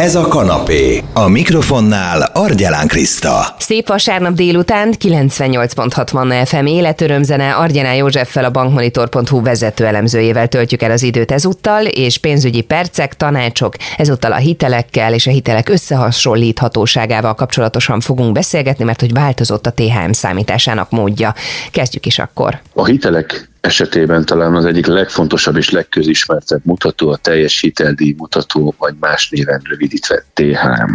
Ez a kanapé. A mikrofonnál Argyelán Kriszta. Szép vasárnap délután 98.6 Manna FM életörömzene Argyaná Józseffel a bankmonitor.hu vezető elemzőjével töltjük el az időt ezúttal, és pénzügyi percek, tanácsok, ezúttal a hitelekkel és a hitelek összehasonlíthatóságával kapcsolatosan fogunk beszélgetni, mert hogy változott a THM számításának módja. Kezdjük is akkor. A hitelek esetében talán az egyik legfontosabb és legközismertebb mutató a teljes hiteldíj mutató, vagy más néven rövidítve THM.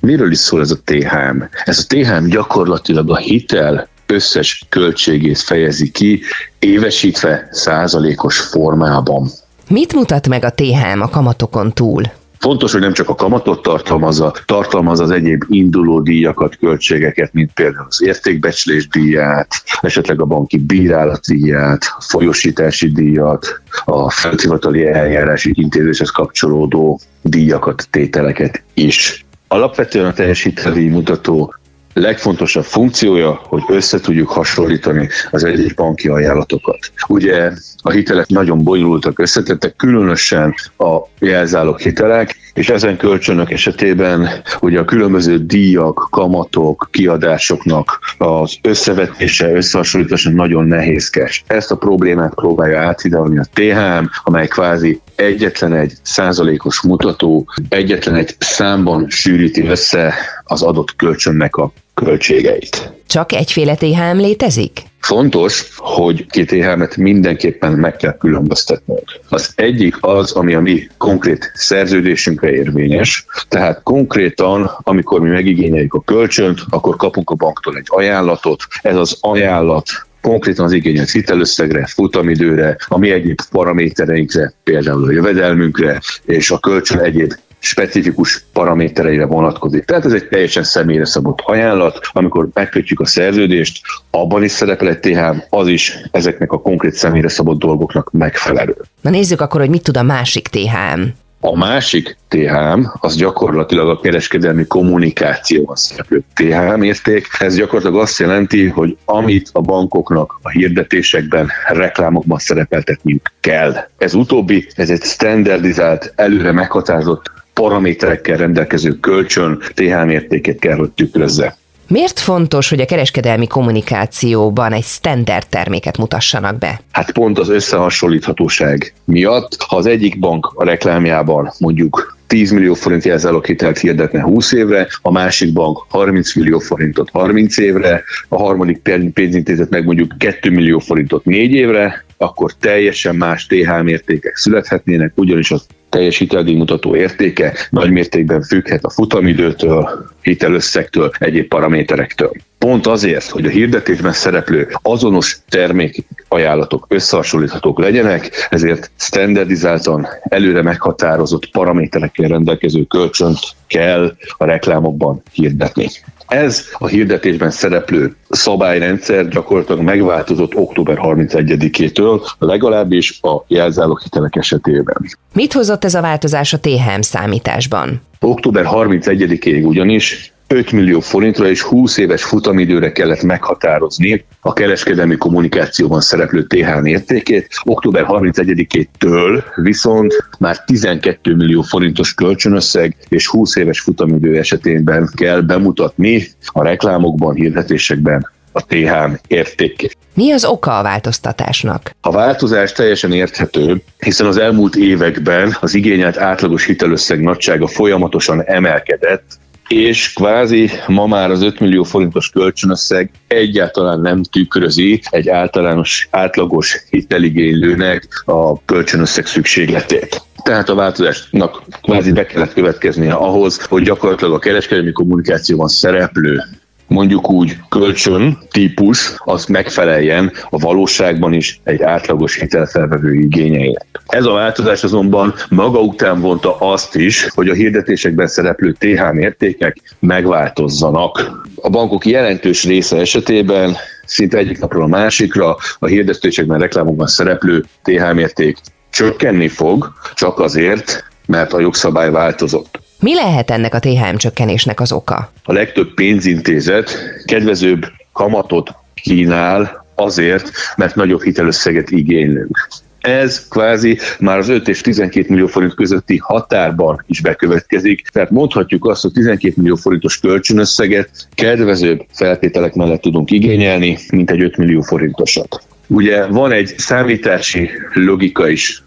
Miről is szól ez a THM? Ez a THM gyakorlatilag a hitel összes költségét fejezi ki, évesítve százalékos formában. Mit mutat meg a THM a kamatokon túl? Fontos, hogy nem csak a kamatot tartalmazza, tartalmaz az egyéb induló díjakat, költségeket, mint például az értékbecslés díját, esetleg a banki bírálatdíját, a folyosítási díjat, a felhivatali eljárási intézéshez kapcsolódó díjakat, tételeket is. Alapvetően a teljesítmény mutató legfontosabb funkciója, hogy össze tudjuk hasonlítani az egyes banki ajánlatokat. Ugye a hitelek nagyon bonyolultak, összetettek, különösen a jelzálog hitelek, és ezen kölcsönök esetében ugye a különböző díjak, kamatok, kiadásoknak az összevetése, összehasonlítása nagyon nehézkes. Ezt a problémát próbálja áthidalni a THM, amely kvázi egyetlen egy százalékos mutató, egyetlen egy számban sűríti össze az adott kölcsönnek a költségeit. Csak egyféle THM létezik? Fontos, hogy két THM-et mindenképpen meg kell különböztetnünk. Az egyik az, ami a mi konkrét szerződésünkre érvényes, tehát konkrétan, amikor mi megigényeljük a kölcsönt, akkor kapunk a banktól egy ajánlatot, ez az ajánlat konkrétan az igényelt hitelösszegre, futamidőre, a mi egyéb paramétereinkre, például a jövedelmünkre, és a kölcsön egyéb specifikus paramétereire vonatkozik. Tehát ez egy teljesen személyre szabott ajánlat, amikor megkötjük a szerződést, abban is szerepel egy THM, az is ezeknek a konkrét személyre szabott dolgoknak megfelelő. Na nézzük akkor, hogy mit tud a másik THM. A másik THM, az gyakorlatilag a kereskedelmi kommunikációban szereplő THM érték. Ez gyakorlatilag azt jelenti, hogy amit a bankoknak a hirdetésekben, reklámokban szerepeltetniük kell. Ez utóbbi, ez egy standardizált, előre meghatározott paraméterekkel rendelkező kölcsön THM értékét kell, hogy tükrözze. Miért fontos, hogy a kereskedelmi kommunikációban egy standard terméket mutassanak be? Hát pont az összehasonlíthatóság miatt, ha az egyik bank a reklámjában mondjuk 10 millió forint jelzálog hitelt hirdetne 20 évre, a másik bank 30 millió forintot 30 évre, a harmadik pénzintézet meg mondjuk 2 millió forintot 4 évre, akkor teljesen más TH mértékek születhetnének, ugyanis az teljes hiteldíjmutató értéke nagy mértékben függhet a futamidőtől, hitelösszegtől, egyéb paraméterektől. Pont azért, hogy a hirdetésben szereplő azonos termék ajánlatok összehasonlíthatók legyenek, ezért standardizáltan előre meghatározott paraméterekkel rendelkező kölcsönt kell a reklámokban hirdetni. Ez a hirdetésben szereplő szabályrendszer gyakorlatilag megváltozott október 31-től, legalábbis a jelzáloghitelek esetében. Mit hozott ez a változás a THM számításban? Október 31-ig ugyanis 5 millió forintra és 20 éves futamidőre kellett meghatározni a kereskedelmi kommunikációban szereplő THM értékét. Október 31-től viszont már 12 millió forintos kölcsönösszeg és 20 éves futamidő esetében kell bemutatni a reklámokban, hirdetésekben a THM értékét. Mi az oka a változtatásnak? A változás teljesen érthető, hiszen az elmúlt években az igényelt átlagos hitelösszeg nagysága folyamatosan emelkedett, és kvázi ma már az 5 millió forintos kölcsönösszeg egyáltalán nem tükrözi egy általános, átlagos hiteligénylőnek a kölcsönösszeg szükségletét. Tehát a változásnak kvázi be kellett következnie ahhoz, hogy gyakorlatilag a kereskedelmi kommunikációban szereplő mondjuk úgy kölcsön típus, az megfeleljen a valóságban is egy átlagos hitelfelvevő igényeinek. Ez a változás azonban maga után vonta azt is, hogy a hirdetésekben szereplő TH értékek megváltozzanak. A bankok jelentős része esetében szinte egyik napról a másikra a hirdetésekben, reklámokban szereplő TH érték csökkenni fog, csak azért, mert a jogszabály változott. Mi lehet ennek a THM csökkenésnek az oka? A legtöbb pénzintézet kedvezőbb kamatot kínál azért, mert nagyobb hitelösszeget igénylünk. Ez kvázi már az 5 és 12 millió forint közötti határban is bekövetkezik, tehát mondhatjuk azt, hogy 12 millió forintos kölcsönösszeget kedvezőbb feltételek mellett tudunk igényelni, mint egy 5 millió forintosat. Ugye van egy számítási logika is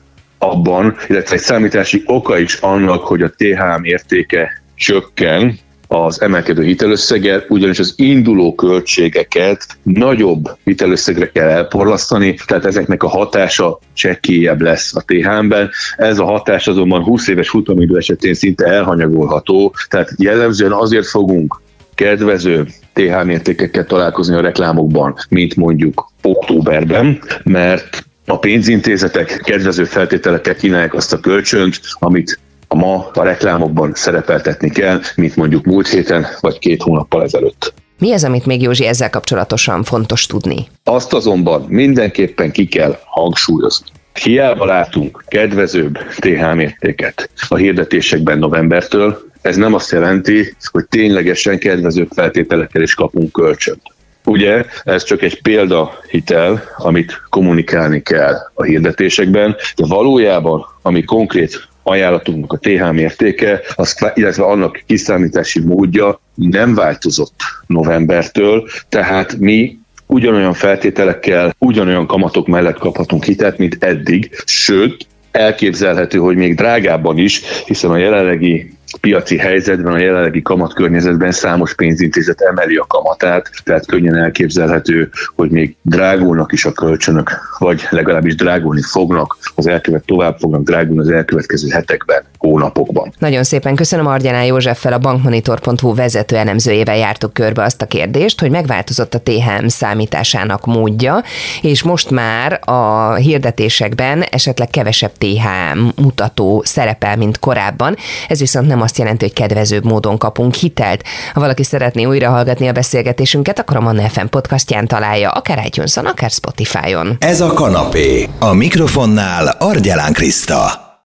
abban, illetve egy számítási oka is annak, hogy a THM értéke csökken, az emelkedő hitelösszeggel, ugyanis az induló költségeket nagyobb hitelösszegre kell elporlasztani, tehát ezeknek a hatása csekkélyebb lesz a THM-ben. Ez a hatás azonban 20 éves futamidő esetén szinte elhanyagolható, tehát jellemzően azért fogunk kedvező TH értékekkel találkozni a reklámokban, mint mondjuk októberben, mert a pénzintézetek kedvező feltételekkel kínálják azt a kölcsönt, amit ma a reklámokban szerepeltetni kell, mint mondjuk múlt héten vagy két hónappal ezelőtt. Mi az, amit még Józsi ezzel kapcsolatosan fontos tudni? Azt azonban mindenképpen ki kell hangsúlyozni. Hiába látunk kedvezőbb TH mértéket a hirdetésekben novembertől, ez nem azt jelenti, hogy ténylegesen kedvezőbb feltételekkel is kapunk kölcsönt. Ugye ez csak egy példahitel, amit kommunikálni kell a hirdetésekben, de valójában, ami konkrét ajánlatunknak a TH mértéke, az, illetve annak kiszámítási módja nem változott novembertől, tehát mi ugyanolyan feltételekkel, ugyanolyan kamatok mellett kaphatunk hitelt, mint eddig, sőt, elképzelhető, hogy még drágábban is, hiszen a jelenlegi piaci helyzetben, a jelenlegi kamatkörnyezetben számos pénzintézet emeli a kamatát, tehát könnyen elképzelhető, hogy még drágulnak is a kölcsönök, vagy legalábbis drágulni fognak, az elkövet tovább fognak drágulni az elkövetkező hetekben, hónapokban. Nagyon szépen köszönöm Argyaná Józseffel, a bankmonitor.hu vezető elemzőjével jártuk körbe azt a kérdést, hogy megváltozott a THM számításának módja, és most már a hirdetésekben esetleg kevesebb THM mutató szerepel, mint korábban. Ez viszont nem azt jelenti, hogy kedvezőbb módon kapunk hitelt. Ha valaki szeretné újra hallgatni a beszélgetésünket, akkor a Manna FM podcastján találja, akár itunes akár Spotify-on. Ez a kanapé. A mikrofonnál Argyelán Kriszta.